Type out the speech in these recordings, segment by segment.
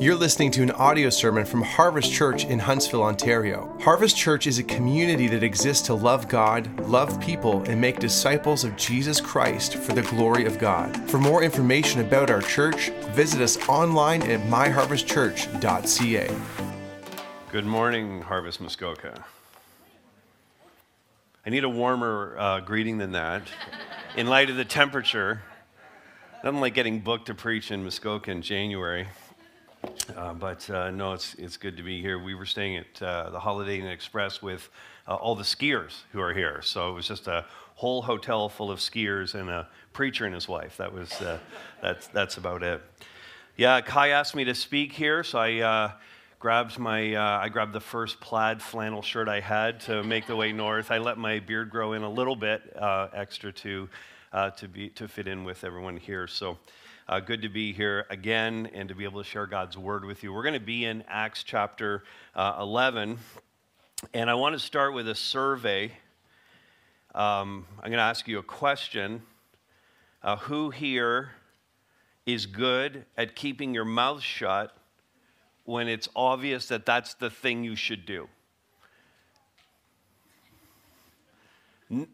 You're listening to an audio sermon from Harvest Church in Huntsville, Ontario. Harvest Church is a community that exists to love God, love people, and make disciples of Jesus Christ for the glory of God. For more information about our church, visit us online at myharvestchurch.ca. Good morning, Harvest Muskoka. I need a warmer uh, greeting than that in light of the temperature. Nothing like getting booked to preach in Muskoka in January. Uh, but uh, no, it's, it's good to be here. We were staying at uh, the Holiday Inn Express with uh, all the skiers who are here. So it was just a whole hotel full of skiers and a preacher and his wife. That was, uh, that's, that's about it. Yeah, Kai asked me to speak here, so I uh, grabbed my I grabbed the first plaid flannel shirt I had to make the way north. I let my beard grow in a little bit extra to to be to fit in with everyone here. So uh, good to be here again and to be able to share God's word with you. We're going to be in Acts chapter uh, 11, and I want to start with a survey. Um, I'm going to ask you a question. Uh, who here is good at keeping your mouth shut when it's obvious that that's the thing you should do?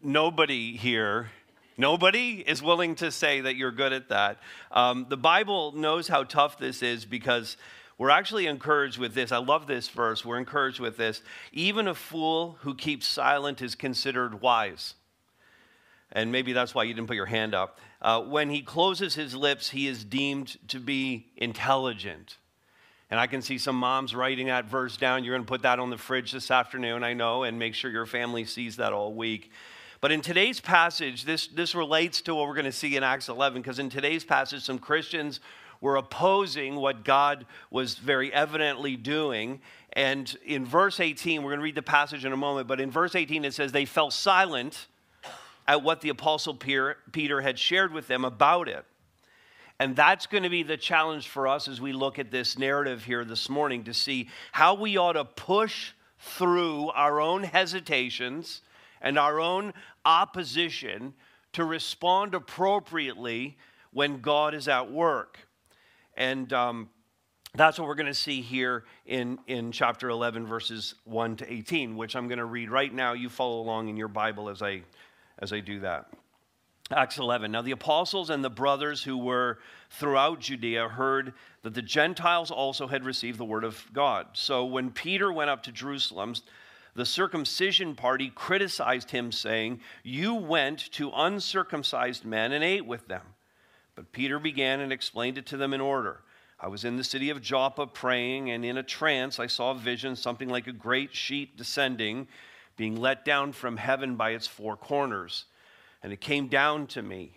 Nobody here Nobody is willing to say that you're good at that. Um, the Bible knows how tough this is because we're actually encouraged with this. I love this verse. We're encouraged with this. Even a fool who keeps silent is considered wise. And maybe that's why you didn't put your hand up. Uh, when he closes his lips, he is deemed to be intelligent. And I can see some moms writing that verse down. You're going to put that on the fridge this afternoon, I know, and make sure your family sees that all week. But in today's passage, this, this relates to what we're going to see in Acts 11, because in today's passage, some Christians were opposing what God was very evidently doing. And in verse 18, we're going to read the passage in a moment, but in verse 18, it says, They fell silent at what the Apostle Peter had shared with them about it. And that's going to be the challenge for us as we look at this narrative here this morning to see how we ought to push through our own hesitations and our own opposition to respond appropriately when God is at work. And um, that's what we're going to see here in, in chapter 11, verses 1 to 18, which I'm going to read right now. You follow along in your Bible as I, as I do that. Acts 11. Now, the apostles and the brothers who were throughout Judea heard that the Gentiles also had received the word of God. So, when Peter went up to Jerusalem, the circumcision party criticized him, saying, You went to uncircumcised men and ate with them. But Peter began and explained it to them in order. I was in the city of Joppa praying, and in a trance I saw a vision, something like a great sheet descending, being let down from heaven by its four corners. And it came down to me.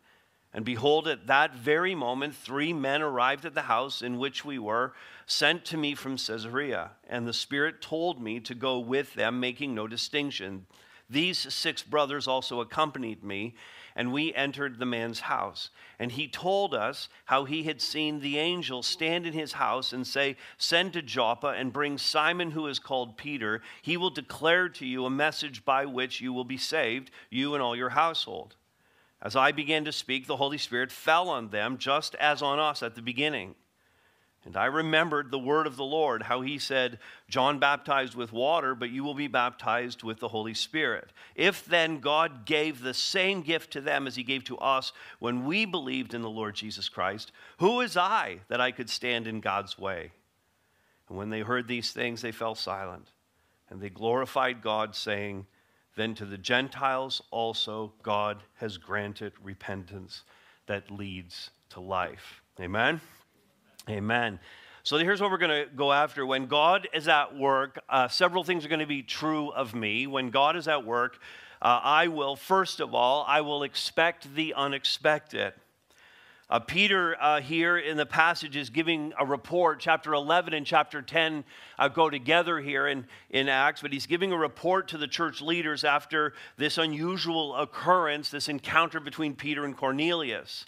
And behold, at that very moment, three men arrived at the house in which we were, sent to me from Caesarea. And the Spirit told me to go with them, making no distinction. These six brothers also accompanied me, and we entered the man's house. And he told us how he had seen the angel stand in his house and say, Send to Joppa and bring Simon, who is called Peter. He will declare to you a message by which you will be saved, you and all your household. As I began to speak, the Holy Spirit fell on them, just as on us at the beginning. And I remembered the word of the Lord, how he said, John baptized with water, but you will be baptized with the Holy Spirit. If then God gave the same gift to them as he gave to us when we believed in the Lord Jesus Christ, who is I that I could stand in God's way? And when they heard these things, they fell silent, and they glorified God, saying, then to the Gentiles also God has granted repentance that leads to life. Amen? Amen. So here's what we're going to go after. When God is at work, uh, several things are going to be true of me. When God is at work, uh, I will, first of all, I will expect the unexpected. Uh, Peter, uh, here in the passage, is giving a report. Chapter 11 and chapter 10 uh, go together here in, in Acts, but he's giving a report to the church leaders after this unusual occurrence, this encounter between Peter and Cornelius.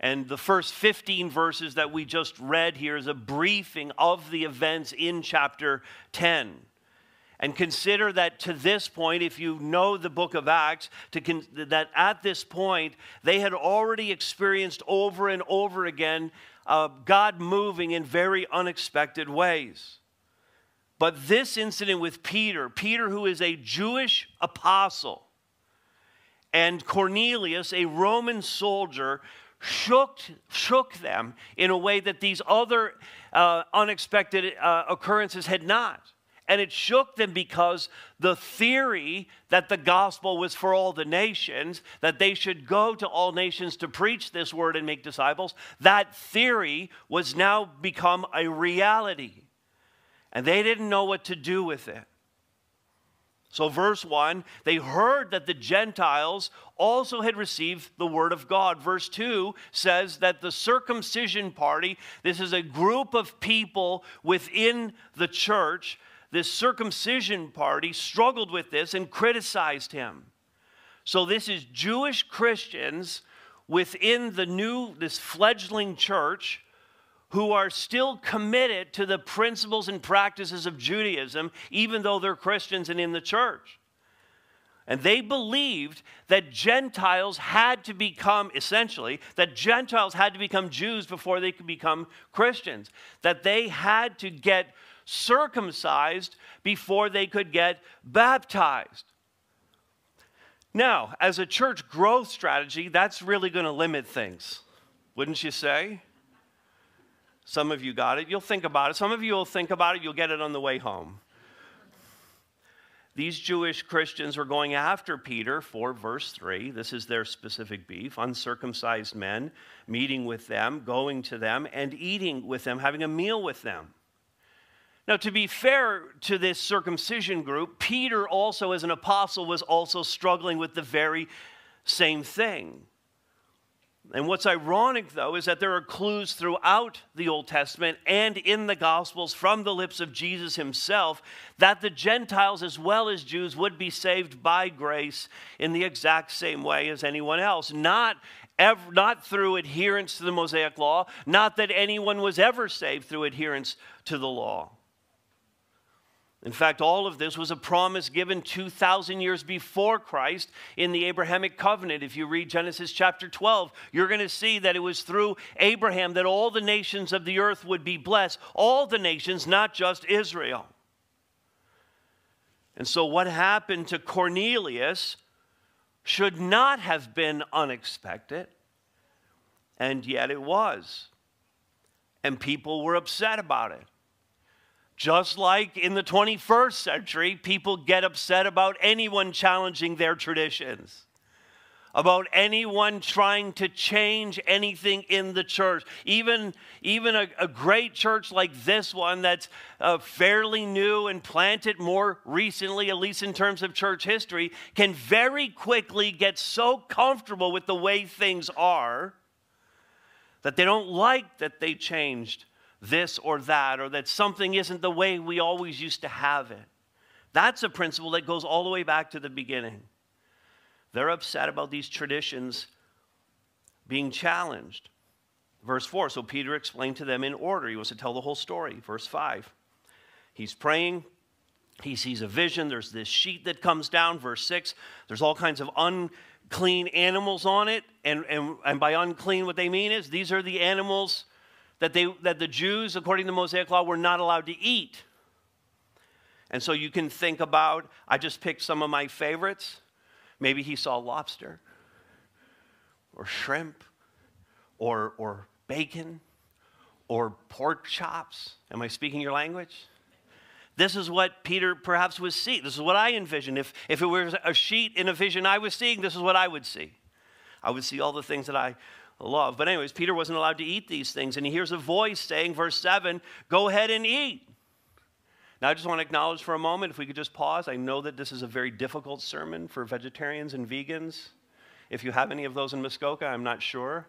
And the first 15 verses that we just read here is a briefing of the events in chapter 10. And consider that to this point, if you know the book of Acts, con- that at this point, they had already experienced over and over again uh, God moving in very unexpected ways. But this incident with Peter, Peter, who is a Jewish apostle, and Cornelius, a Roman soldier, shook, shook them in a way that these other uh, unexpected uh, occurrences had not. And it shook them because the theory that the gospel was for all the nations, that they should go to all nations to preach this word and make disciples, that theory was now become a reality. And they didn't know what to do with it. So, verse 1, they heard that the Gentiles also had received the word of God. Verse 2 says that the circumcision party, this is a group of people within the church this circumcision party struggled with this and criticized him. So this is Jewish Christians within the new, this fledgling church who are still committed to the principles and practices of Judaism, even though they're Christians and in the church. And they believed that Gentiles had to become, essentially, that Gentiles had to become Jews before they could become Christians, that they had to get circumcised before they could get baptized. Now, as a church growth strategy, that's really going to limit things, wouldn't you say? Some of you got it. You'll think about it. Some of you will think about it. You'll get it on the way home. These Jewish Christians were going after Peter for verse 3. This is their specific beef. Uncircumcised men, meeting with them, going to them, and eating with them, having a meal with them. Now, to be fair to this circumcision group, Peter also, as an apostle, was also struggling with the very same thing. And what's ironic, though, is that there are clues throughout the Old Testament and in the Gospels from the lips of Jesus himself that the Gentiles, as well as Jews, would be saved by grace in the exact same way as anyone else. Not, ever, not through adherence to the Mosaic law, not that anyone was ever saved through adherence to the law. In fact, all of this was a promise given 2,000 years before Christ in the Abrahamic covenant. If you read Genesis chapter 12, you're going to see that it was through Abraham that all the nations of the earth would be blessed. All the nations, not just Israel. And so, what happened to Cornelius should not have been unexpected, and yet it was. And people were upset about it. Just like in the 21st century, people get upset about anyone challenging their traditions, about anyone trying to change anything in the church. Even, even a, a great church like this one that's uh, fairly new and planted more recently, at least in terms of church history, can very quickly get so comfortable with the way things are that they don't like that they changed this or that, or that something isn't the way we always used to have it. That's a principle that goes all the way back to the beginning. They're upset about these traditions being challenged. Verse 4 So Peter explained to them in order. He was to tell the whole story. Verse 5 He's praying. He sees a vision. There's this sheet that comes down. Verse 6 There's all kinds of unclean animals on it. And, and, and by unclean, what they mean is these are the animals that, they, that the Jews, according to the Mosaic Law, were not allowed to eat. And so you can think about, I just picked some of my favorites. Maybe he saw lobster or shrimp or, or bacon or pork chops. Am I speaking your language? This is what Peter perhaps was seeing. This is what I envisioned. If, if it was a sheet in a vision I was seeing, this is what I would see. I would see all the things that I love. But, anyways, Peter wasn't allowed to eat these things. And he hears a voice saying, verse 7, go ahead and eat. Now, I just want to acknowledge for a moment, if we could just pause. I know that this is a very difficult sermon for vegetarians and vegans. If you have any of those in Muskoka, I'm not sure.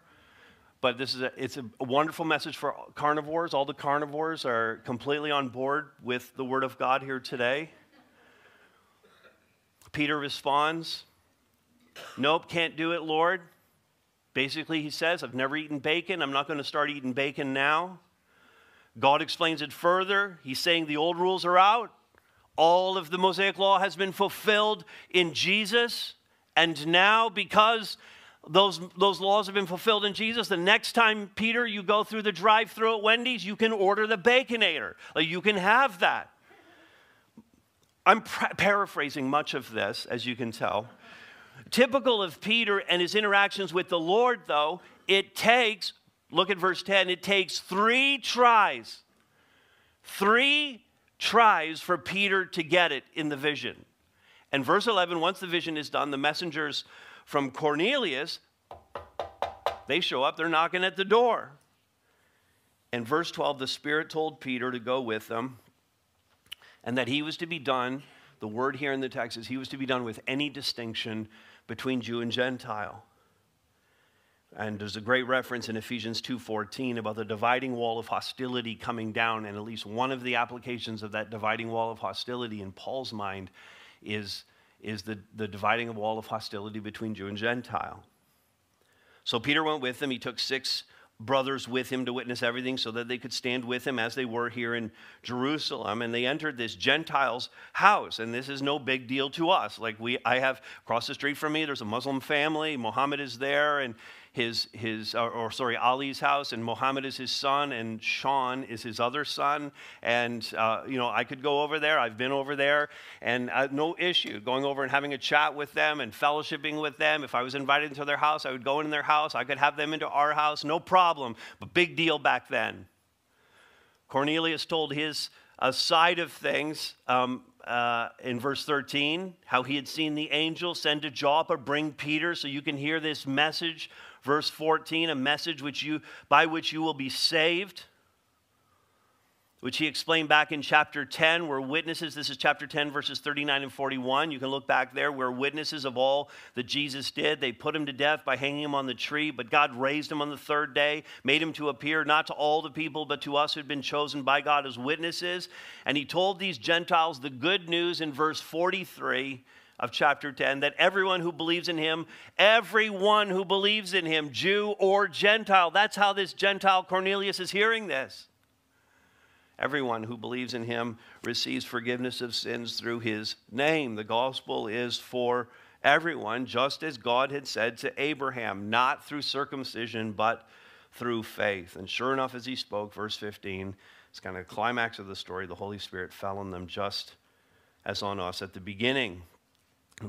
but this is a, it's a, a wonderful message for carnivores. All the carnivores are completely on board with the Word of God here today. Peter responds, Nope, can't do it, Lord. Basically, he says, I've never eaten bacon. I'm not going to start eating bacon now. God explains it further. He's saying the old rules are out. All of the Mosaic law has been fulfilled in Jesus. And now, because those, those laws have been fulfilled in Jesus, the next time, Peter, you go through the drive through at Wendy's, you can order the Baconator. Like, you can have that. I'm pra- paraphrasing much of this, as you can tell. Typical of Peter and his interactions with the Lord, though, it takes, look at verse 10, it takes three tries, three tries for Peter to get it in the vision. And verse 11, once the vision is done, the messengers from Cornelius, they show up, they're knocking at the door. And verse 12, the Spirit told Peter to go with them and that he was to be done, the word here in the text is he was to be done with any distinction between Jew and Gentile. And there's a great reference in Ephesians 2:14 about the dividing wall of hostility coming down and at least one of the applications of that dividing wall of hostility in Paul's mind is, is the, the dividing wall of hostility between Jew and Gentile. So Peter went with them. He took six brothers with him to witness everything so that they could stand with him as they were here in Jerusalem. And they entered this Gentiles house. And this is no big deal to us. Like we I have across the street from me. There's a Muslim family. Muhammad is there. And his, his or, or, sorry, Ali's house, and Mohammed is his son, and Sean is his other son. And, uh, you know, I could go over there. I've been over there, and uh, no issue going over and having a chat with them and fellowshipping with them. If I was invited into their house, I would go in their house. I could have them into our house, no problem. But big deal back then. Cornelius told his uh, side of things um, uh, in verse 13, how he had seen the angel send to Joppa, bring Peter, so you can hear this message Verse 14, a message which you, by which you will be saved, which he explained back in chapter 10. We're witnesses. This is chapter 10, verses 39 and 41. You can look back there. We're witnesses of all that Jesus did. They put him to death by hanging him on the tree, but God raised him on the third day, made him to appear not to all the people, but to us who had been chosen by God as witnesses. And he told these Gentiles the good news in verse 43 of chapter 10 that everyone who believes in him, everyone who believes in him, Jew or Gentile, that's how this Gentile Cornelius is hearing this. Everyone who believes in him receives forgiveness of sins through his name. The gospel is for everyone, just as God had said to Abraham, not through circumcision, but through faith. And sure enough, as he spoke, verse 15, it's kind of the climax of the story, the Holy Spirit fell on them just as on us at the beginning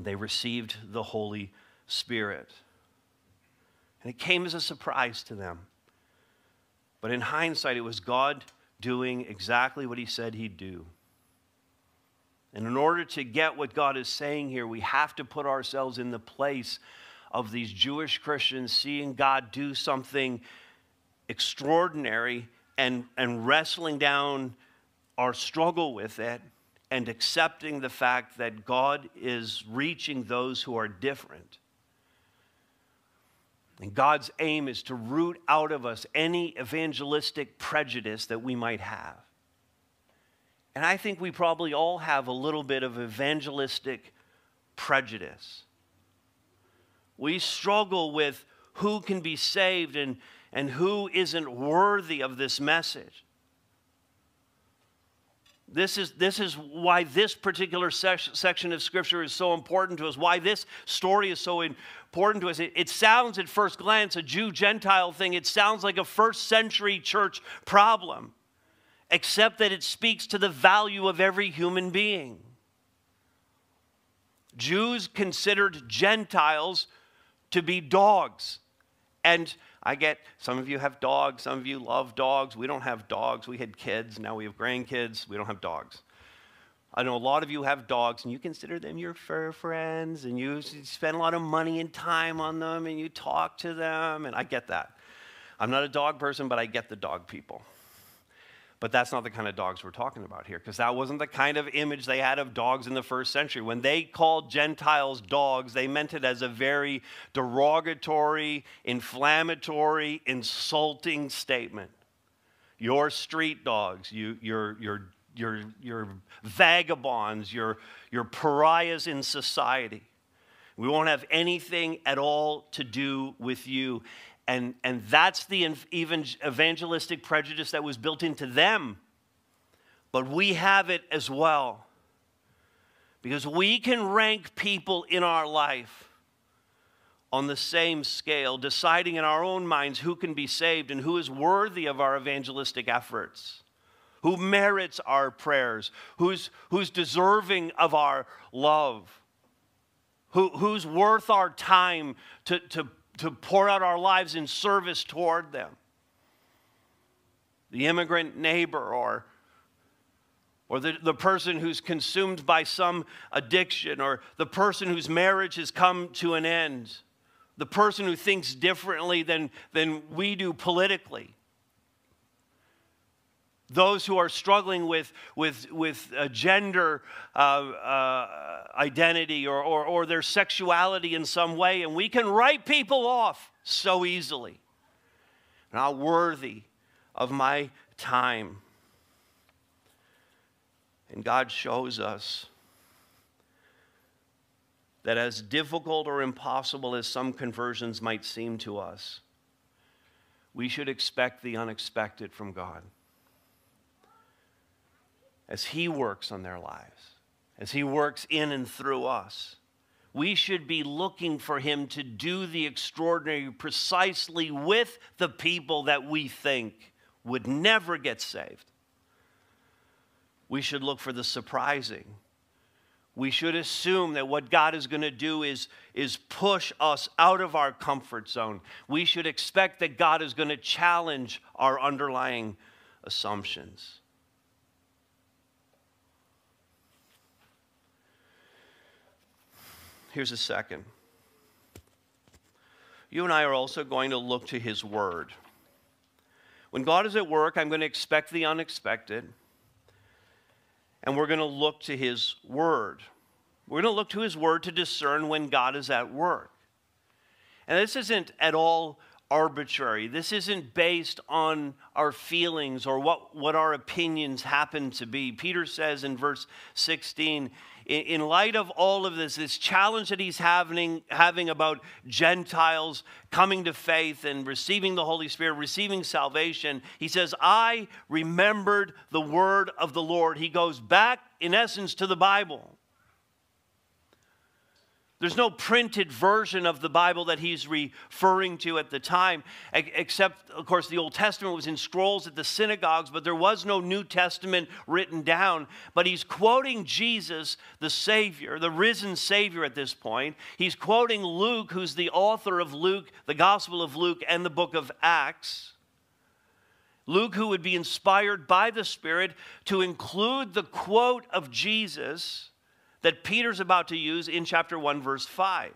they received the Holy Spirit. And it came as a surprise to them. But in hindsight, it was God doing exactly what He said He'd do. And in order to get what God is saying here, we have to put ourselves in the place of these Jewish Christians seeing God do something extraordinary and, and wrestling down our struggle with it and accepting the fact that God is reaching those who are different. And God's aim is to root out of us any evangelistic prejudice that we might have. And I think we probably all have a little bit of evangelistic prejudice. We struggle with who can be saved and, and who isn't worthy of this message. This is, this is why this particular section of Scripture is so important to us, why this story is so important to us. It, it sounds at first glance a Jew Gentile thing, it sounds like a first century church problem, except that it speaks to the value of every human being. Jews considered Gentiles to be dogs. And I get some of you have dogs, some of you love dogs. We don't have dogs. We had kids, now we have grandkids. We don't have dogs. I know a lot of you have dogs and you consider them your fur friends and you spend a lot of money and time on them and you talk to them, and I get that. I'm not a dog person, but I get the dog people. But that's not the kind of dogs we're talking about here, because that wasn't the kind of image they had of dogs in the first century. When they called Gentiles dogs, they meant it as a very derogatory, inflammatory, insulting statement. Your street dogs, you, you're, you're, you're, you're vagabonds, you're, you're pariahs in society. We won't have anything at all to do with you. And, and that's the evangelistic prejudice that was built into them. But we have it as well. Because we can rank people in our life on the same scale, deciding in our own minds who can be saved and who is worthy of our evangelistic efforts, who merits our prayers, who's, who's deserving of our love, who, who's worth our time to, to to pour out our lives in service toward them. The immigrant neighbor or or the, the person who's consumed by some addiction, or the person whose marriage has come to an end, the person who thinks differently than, than we do politically those who are struggling with, with, with gender uh, uh, identity or, or, or their sexuality in some way, and we can write people off so easily. Not worthy of my time. And God shows us that as difficult or impossible as some conversions might seem to us, we should expect the unexpected from God as He works on their lives, as He works in and through us. We should be looking for Him to do the extraordinary precisely with the people that we think would never get saved. We should look for the surprising. We should assume that what God is going to do is, is push us out of our comfort zone. We should expect that God is going to challenge our underlying assumptions. Here's a second. You and I are also going to look to His Word. When God is at work, I'm going to expect the unexpected, and we're going to look to His Word. We're going to look to His Word to discern when God is at work. And this isn't at all arbitrary. This isn't based on our feelings or what, what our opinions happen to be. Peter says in verse 16, in light of all of this, this challenge that he's having, having about Gentiles coming to faith and receiving the Holy Spirit, receiving salvation, he says, I remembered the word of the Lord. He goes back, in essence, to the Bible. There's no printed version of the Bible that he's referring to at the time, except, of course, the Old Testament was in scrolls at the synagogues, but there was no New Testament written down. But he's quoting Jesus, the Savior, the risen Savior at this point. He's quoting Luke, who's the author of Luke, the Gospel of Luke, and the book of Acts. Luke, who would be inspired by the Spirit to include the quote of Jesus that Peter's about to use in chapter 1, verse 5.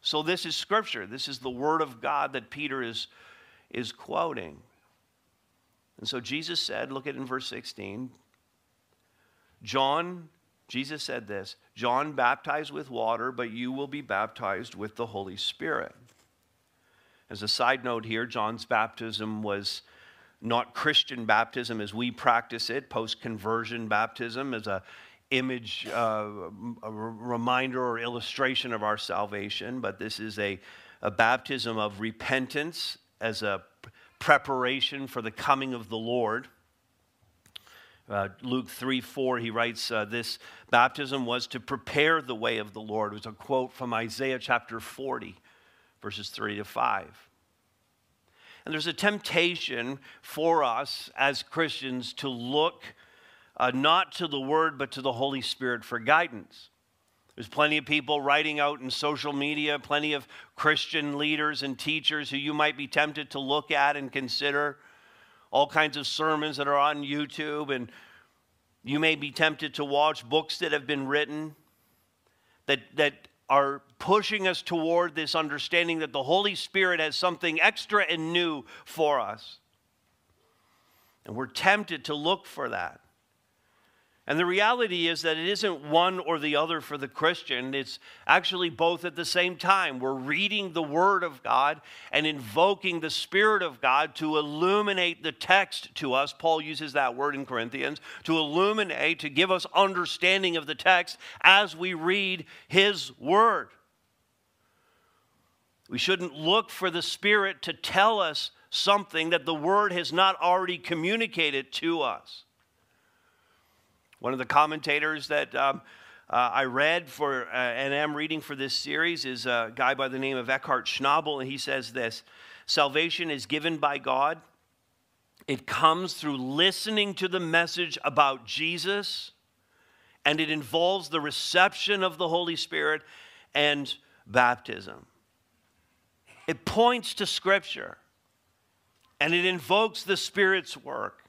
So, this is scripture. This is the word of God that Peter is, is quoting. And so, Jesus said, look at in verse 16. John, Jesus said this John baptized with water, but you will be baptized with the Holy Spirit. As a side note here, John's baptism was not Christian baptism as we practice it, post conversion baptism, as a image, uh, a reminder or illustration of our salvation, but this is a, a baptism of repentance as a preparation for the coming of the Lord. Uh, Luke 3 4, he writes, uh, This baptism was to prepare the way of the Lord. It was a quote from Isaiah chapter 40, verses 3 to 5. And there's a temptation for us as Christians to look uh, not to the Word, but to the Holy Spirit for guidance. There's plenty of people writing out in social media, plenty of Christian leaders and teachers who you might be tempted to look at and consider. All kinds of sermons that are on YouTube, and you may be tempted to watch books that have been written that, that are pushing us toward this understanding that the Holy Spirit has something extra and new for us. And we're tempted to look for that. And the reality is that it isn't one or the other for the Christian. It's actually both at the same time. We're reading the Word of God and invoking the Spirit of God to illuminate the text to us. Paul uses that word in Corinthians to illuminate, to give us understanding of the text as we read His Word. We shouldn't look for the Spirit to tell us something that the Word has not already communicated to us. One of the commentators that um, uh, I read for uh, and am reading for this series is a guy by the name of Eckhard Schnabel, and he says this Salvation is given by God. It comes through listening to the message about Jesus, and it involves the reception of the Holy Spirit and baptism. It points to Scripture, and it invokes the Spirit's work.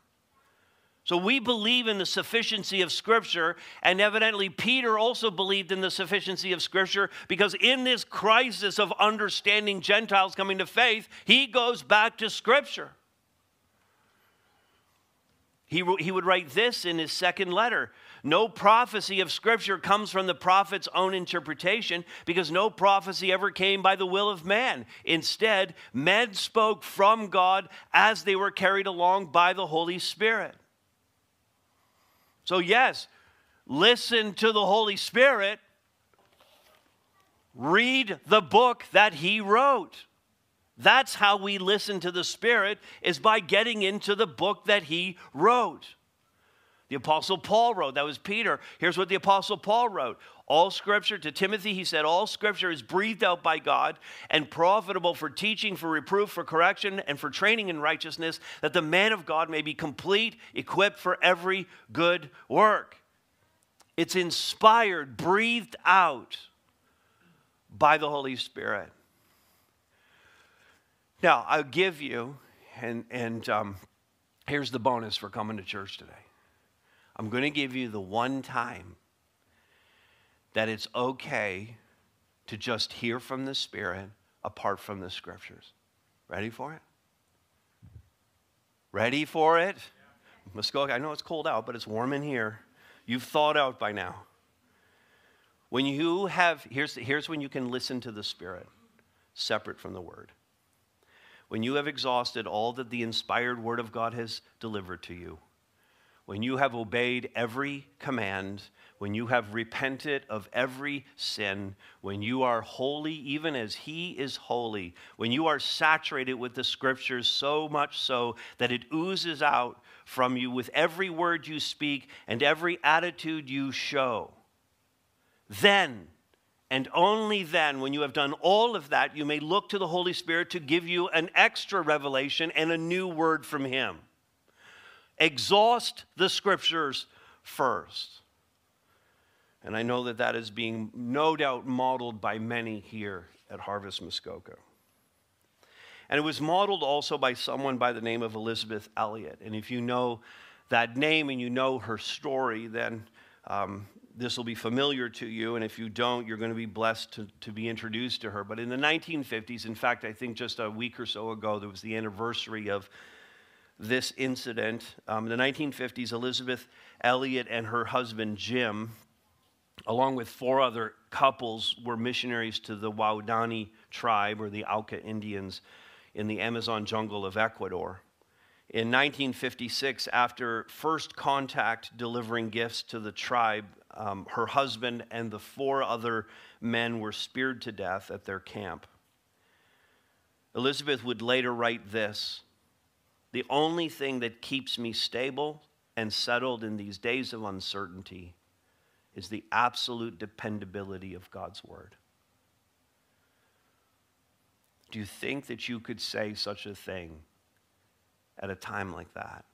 So we believe in the sufficiency of Scripture, and evidently Peter also believed in the sufficiency of Scripture because in this crisis of understanding Gentiles coming to faith, he goes back to Scripture. He, he would write this in his second letter No prophecy of Scripture comes from the prophet's own interpretation because no prophecy ever came by the will of man. Instead, men spoke from God as they were carried along by the Holy Spirit. So, yes, listen to the Holy Spirit, read the book that He wrote. That's how we listen to the Spirit, is by getting into the book that He wrote. The Apostle Paul wrote, that was Peter. Here's what the Apostle Paul wrote All scripture, to Timothy, he said, All scripture is breathed out by God and profitable for teaching, for reproof, for correction, and for training in righteousness, that the man of God may be complete, equipped for every good work. It's inspired, breathed out by the Holy Spirit. Now, I'll give you, and, and um, here's the bonus for coming to church today. I'm going to give you the one time that it's okay to just hear from the Spirit apart from the scriptures. Ready for it? Ready for it? Muskoka, I know it's cold out, but it's warm in here. You've thawed out by now. When you have, here's, here's when you can listen to the Spirit separate from the Word. When you have exhausted all that the inspired Word of God has delivered to you, when you have obeyed every command, when you have repented of every sin, when you are holy even as He is holy, when you are saturated with the scriptures so much so that it oozes out from you with every word you speak and every attitude you show, then and only then, when you have done all of that, you may look to the Holy Spirit to give you an extra revelation and a new word from Him exhaust the scriptures first. And I know that that is being no doubt modeled by many here at Harvest Muskoka. And it was modeled also by someone by the name of Elisabeth Elliot. And if you know that name and you know her story, then um, this will be familiar to you. And if you don't, you're going to be blessed to, to be introduced to her. But in the 1950s, in fact, I think just a week or so ago, there was the anniversary of this incident. Um, in the 1950s, Elisabeth Elliot and her husband Jim, along with four other couples, were missionaries to the Waodani tribe or the Auca Indians in the Amazon jungle of Ecuador. In 1956, after first contact delivering gifts to the tribe, um, her husband and the four other men were speared to death at their camp. Elisabeth would later write this the only thing that keeps me stable and settled in these days of uncertainty is the absolute dependability of God's word. Do you think that you could say such a thing at a time like that?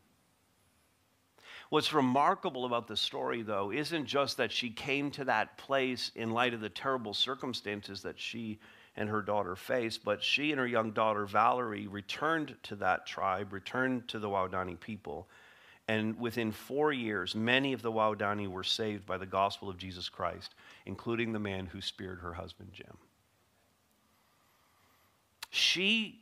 What's remarkable about the story, though, isn't just that she came to that place in light of the terrible circumstances that she and her daughter faced. But she and her young daughter Valerie returned to that tribe, returned to the Waodani people. And within four years, many of the Waodani were saved by the gospel of Jesus Christ, including the man who speared her husband, Jim. She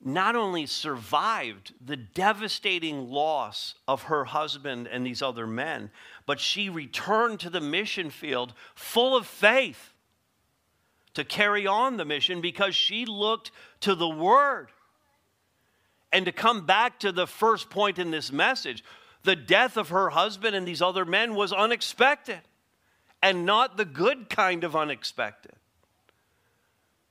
not only survived the devastating loss of her husband and these other men, but she returned to the mission field full of faith to carry on the mission because she looked to the Word. And to come back to the first point in this message, the death of her husband and these other men was unexpected and not the good kind of unexpected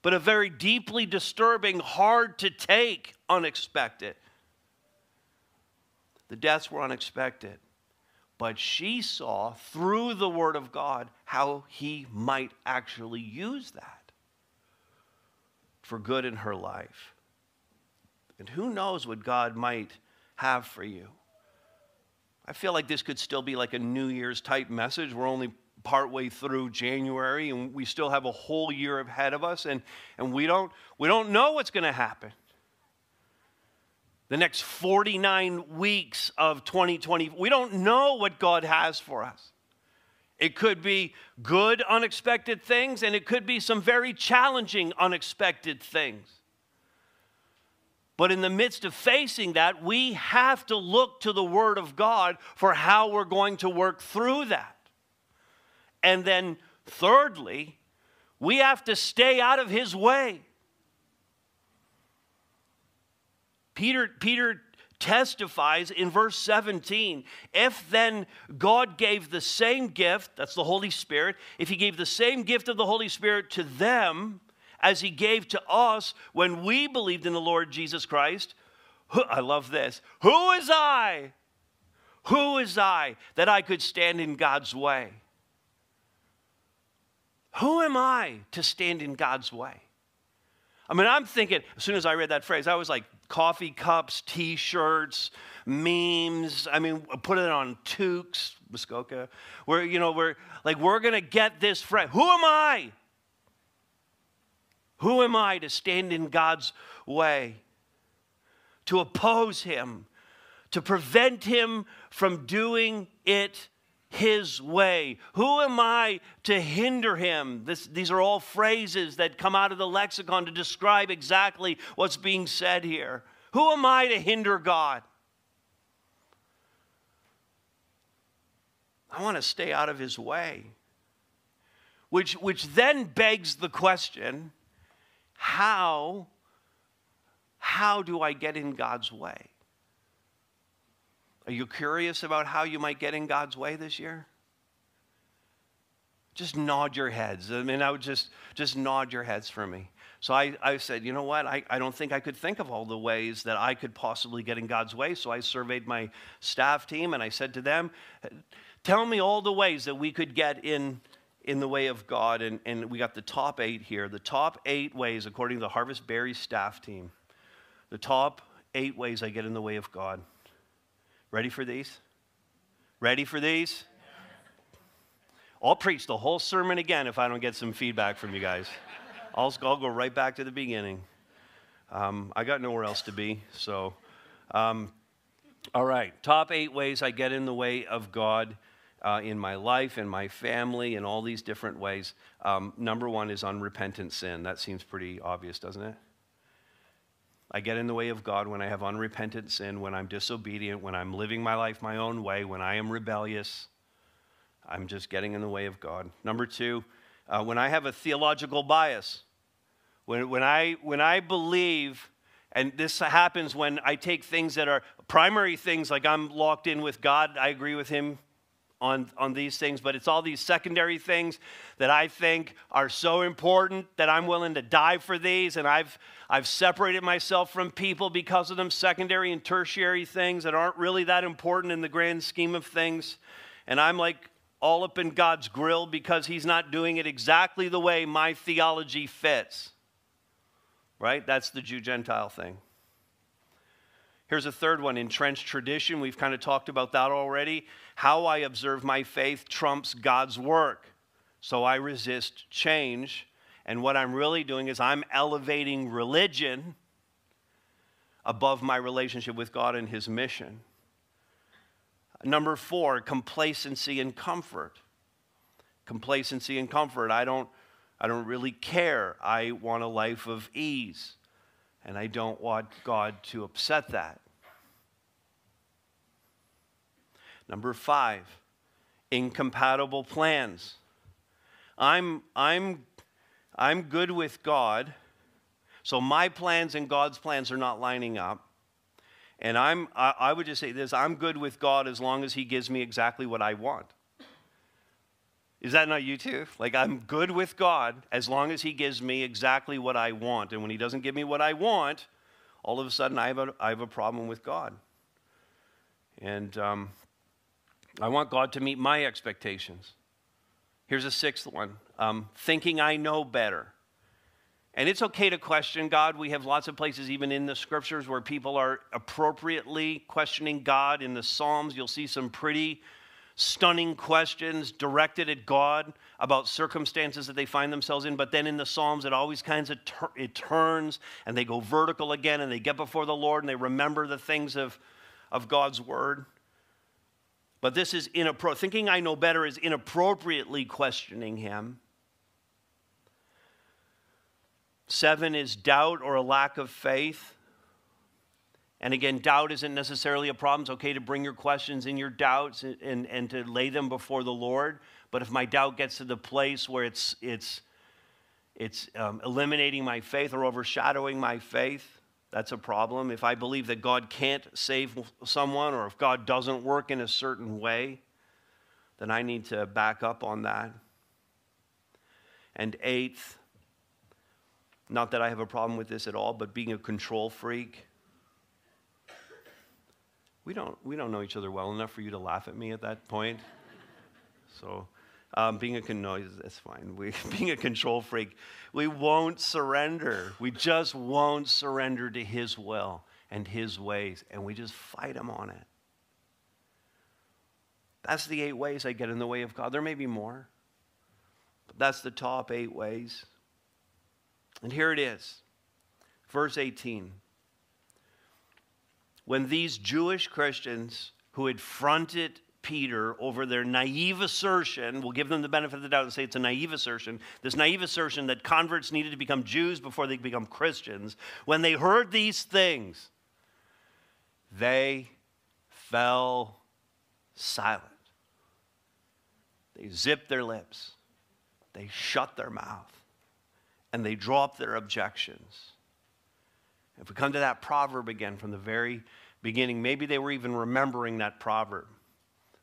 but a very deeply disturbing, hard to take, unexpected. The deaths were unexpected, but she saw through the Word of God how He might actually use that for good in her life. And who knows what God might have for you. I feel like this could still be like a New Year's type message. We're only partway through January and we still have a whole year ahead of us and, and we, don't, we don't know what's going to happen. The next 49 weeks of 2020, we don't know what God has for us. It could be good, unexpected things, and it could be some very challenging, unexpected things. But in the midst of facing that, we have to look to the Word of God for how we're going to work through that. And then, thirdly, we have to stay out of his way. Peter, Peter testifies in verse 17 if then God gave the same gift, that's the Holy Spirit, if he gave the same gift of the Holy Spirit to them as he gave to us when we believed in the Lord Jesus Christ, I love this. Who is I? Who is I that I could stand in God's way? Who am I to stand in God's way? I mean, I'm thinking, as soon as I read that phrase, I was like, coffee cups, t shirts, memes. I mean, put it on toques, Muskoka. Where, you know, we're like, we're going to get this phrase. Who am I? Who am I to stand in God's way? To oppose him, to prevent him from doing it his way. Who am I to hinder him? This, these are all phrases that come out of the lexicon to describe exactly what's being said here. Who am I to hinder God? I want to stay out of his way. Which, which then begs the question how, how do I get in God's way? Are you curious about how you might get in God's way this year? Just nod your heads. I mean, I would just, just nod your heads for me. So I, I said, you know what? I, I don't think I could think of all the ways that I could possibly get in God's way. So I surveyed my staff team and I said to them, tell me all the ways that we could get in, in the way of God. And, and we got the top eight here. The top eight ways, according to the Harvest Barrie staff team, the top eight ways I get in the way of God. Ready for these? Ready for these? I'll preach the whole sermon again if I don't get some feedback from you guys. I'll, I'll go right back to the beginning. Um, I got nowhere else to be, so. Um, all right, top eight ways I get in the way of God uh, in my life, in my family, in all these different ways. Um, number one is unrepentant sin. That seems pretty obvious, doesn't it? I get in the way of God when I have unrepentant sin, when I'm disobedient, when I'm living my life my own way, when I am rebellious. I'm just getting in the way of God. Number two, uh, when I have a theological bias, when, when, I, when I believe, and this happens when I take things that are primary things, like I'm locked in with God, I agree with Him on, on these things, but it's all these secondary things that I think are so important that I'm willing to die for these. And I've, I've separated myself from people because of them, secondary and tertiary things that aren't really that important in the grand scheme of things. And I'm like all up in God's grill because He's not doing it exactly the way my theology fits. Right? That's the Jew Gentile thing. Here's a third one entrenched tradition. We've kind of talked about that already. How I observe my faith trumps God's work. So I resist change. And what I'm really doing is I'm elevating religion above my relationship with God and His mission. Number four, complacency and comfort. Complacency and comfort. I don't, I don't really care. I want a life of ease. And I don't want God to upset that. Number five, incompatible plans. I'm, I'm, I'm good with God, so my plans and God's plans are not lining up. And I'm, I, I would just say this I'm good with God as long as He gives me exactly what I want. Is that not you too? Like, I'm good with God as long as He gives me exactly what I want. And when He doesn't give me what I want, all of a sudden I have a, I have a problem with God. And um, I want God to meet my expectations. Here's a sixth one um, thinking I know better. And it's okay to question God. We have lots of places, even in the scriptures, where people are appropriately questioning God. In the Psalms, you'll see some pretty stunning questions directed at God about circumstances that they find themselves in. But then in the Psalms, it always kinds of tur- it turns and they go vertical again and they get before the Lord and they remember the things of, of God's word. But this is inappropriate. Thinking I know better is inappropriately questioning him. Seven is doubt or a lack of faith. And again, doubt isn't necessarily a problem. It's okay to bring your questions and your doubts and, and, and to lay them before the Lord. But if my doubt gets to the place where it's, it's, it's um, eliminating my faith or overshadowing my faith, that's a problem. If I believe that God can't save someone or if God doesn't work in a certain way, then I need to back up on that. And eighth, not that I have a problem with this at all, but being a control freak. We don't, we don't know each other well enough for you to laugh at me at that point. So um, being a no, that's fine. We, being a control freak, we won't surrender. We just won't surrender to His will and His ways, and we just fight Him on it. That's the eight ways I get in the way of God. There may be more, but that's the top eight ways. And here it is, verse 18. When these Jewish Christians who had fronted Peter over their naive assertion. We'll give them the benefit of the doubt and say it's a naive assertion. This naive assertion that converts needed to become Jews before they could become Christians. When they heard these things, they fell silent. They zipped their lips, they shut their mouth, and they dropped their objections. If we come to that proverb again from the very beginning, maybe they were even remembering that proverb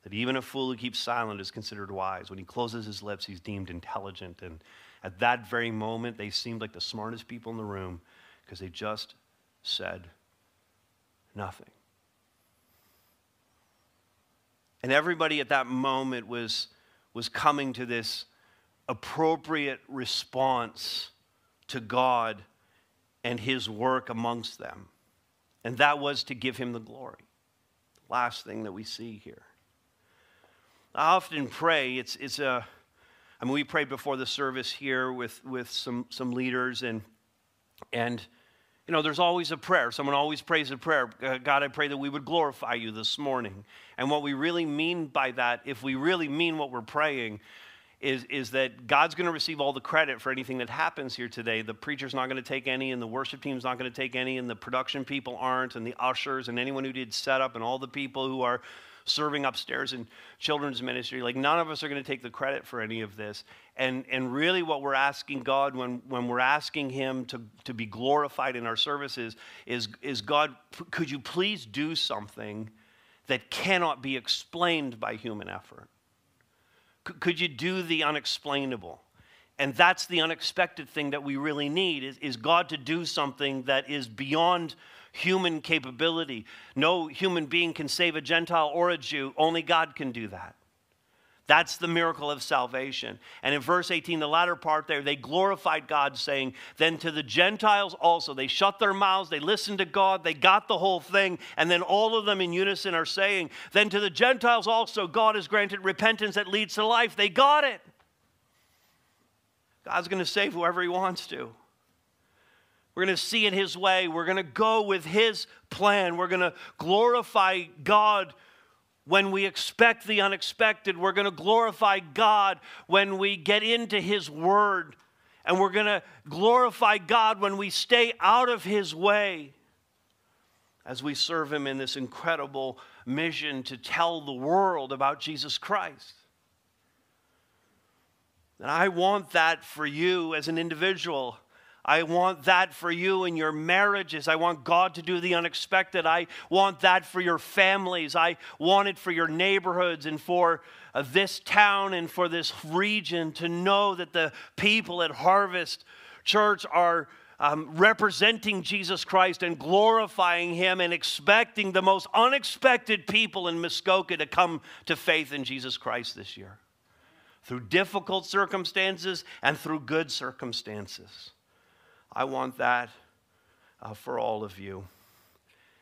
that even a fool who keeps silent is considered wise. When he closes his lips, he's deemed intelligent. And at that very moment, they seemed like the smartest people in the room because they just said nothing. And everybody at that moment was, was coming to this appropriate response to God and his work amongst them. And that was to give him the glory. Last thing that we see here. I often pray. It's, it's a, I mean, we prayed before the service here with, with some, some leaders, and, and, you know, there's always a prayer. Someone always prays a prayer. Uh, God, I pray that we would glorify you this morning. And what we really mean by that, if we really mean what we're praying, is, is that God's going to receive all the credit for anything that happens here today. The preacher's not going to take any, and the worship team's not going to take any, and the production people aren't, and the ushers, and anyone who did setup, and all the people who are serving upstairs in children's ministry. Like, none of us are going to take the credit for any of this. And, and really, what we're asking God when, when we're asking Him to, to be glorified in our services is, is God, could you please do something that cannot be explained by human effort? Could you do the unexplainable? And that's the unexpected thing that we really need is, is God to do something that is beyond human capability. No human being can save a Gentile or a Jew, only God can do that. That's the miracle of salvation. And in verse 18, the latter part there, they glorified God, saying, Then to the Gentiles also, they shut their mouths, they listened to God, they got the whole thing, and then all of them in unison are saying, Then to the Gentiles also, God has granted repentance that leads to life. They got it. God's going to save whoever He wants to. We're going to see it His way. We're going to go with His plan. We're going to glorify God when we expect the unexpected. We're going to glorify God when we get into His Word And we're going to glorify God when we stay out of His way as we serve Him in this incredible mission to tell the world about Jesus Christ. And I want that for you as an individual. I want that for you in your marriages. I want God to do the unexpected. I want that for your families. I want it for your neighborhoods and for uh, this town and for this region to know that the people at Harvest Church are um, representing Jesus Christ and glorifying Him and expecting the most unexpected people in Muskoka to come to faith in Jesus Christ this year through difficult circumstances and through good circumstances. I want that uh, for all of you.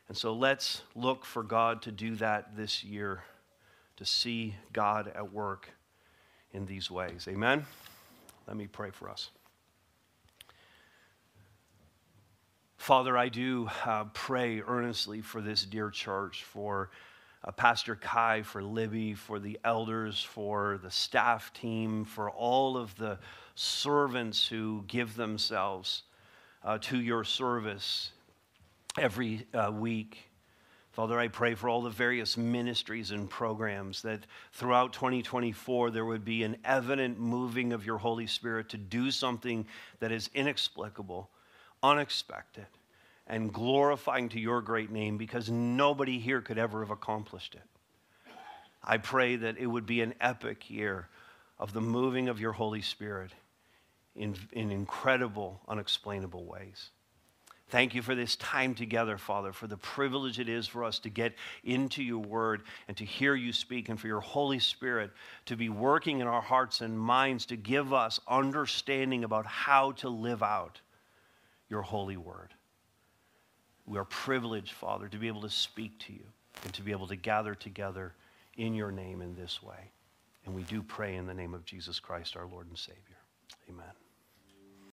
And so let's look for God to do that this year, to see God at work in these ways. Amen? Let me pray for us. Father, I do uh, pray earnestly for this dear church, for uh, Pastor Kai, for Libby, for the elders, for the staff team, for all of the servants who give themselves uh, to your service every uh, week. Father, I pray for all the various ministries and programs that throughout 2024 there would be an evident moving of your Holy Spirit to do something that is inexplicable, unexpected, and glorifying to your great name because nobody here could ever have accomplished it. I pray that it would be an epic year of the moving of your Holy Spirit in, in incredible, unexplainable ways. Thank you for this time together, Father, for the privilege it is for us to get into your word and to hear you speak, and for your Holy Spirit to be working in our hearts and minds to give us understanding about how to live out your holy word. We are privileged, Father, to be able to speak to you and to be able to gather together in your name in this way. And we do pray in the name of Jesus Christ, our Lord and Savior. Amen.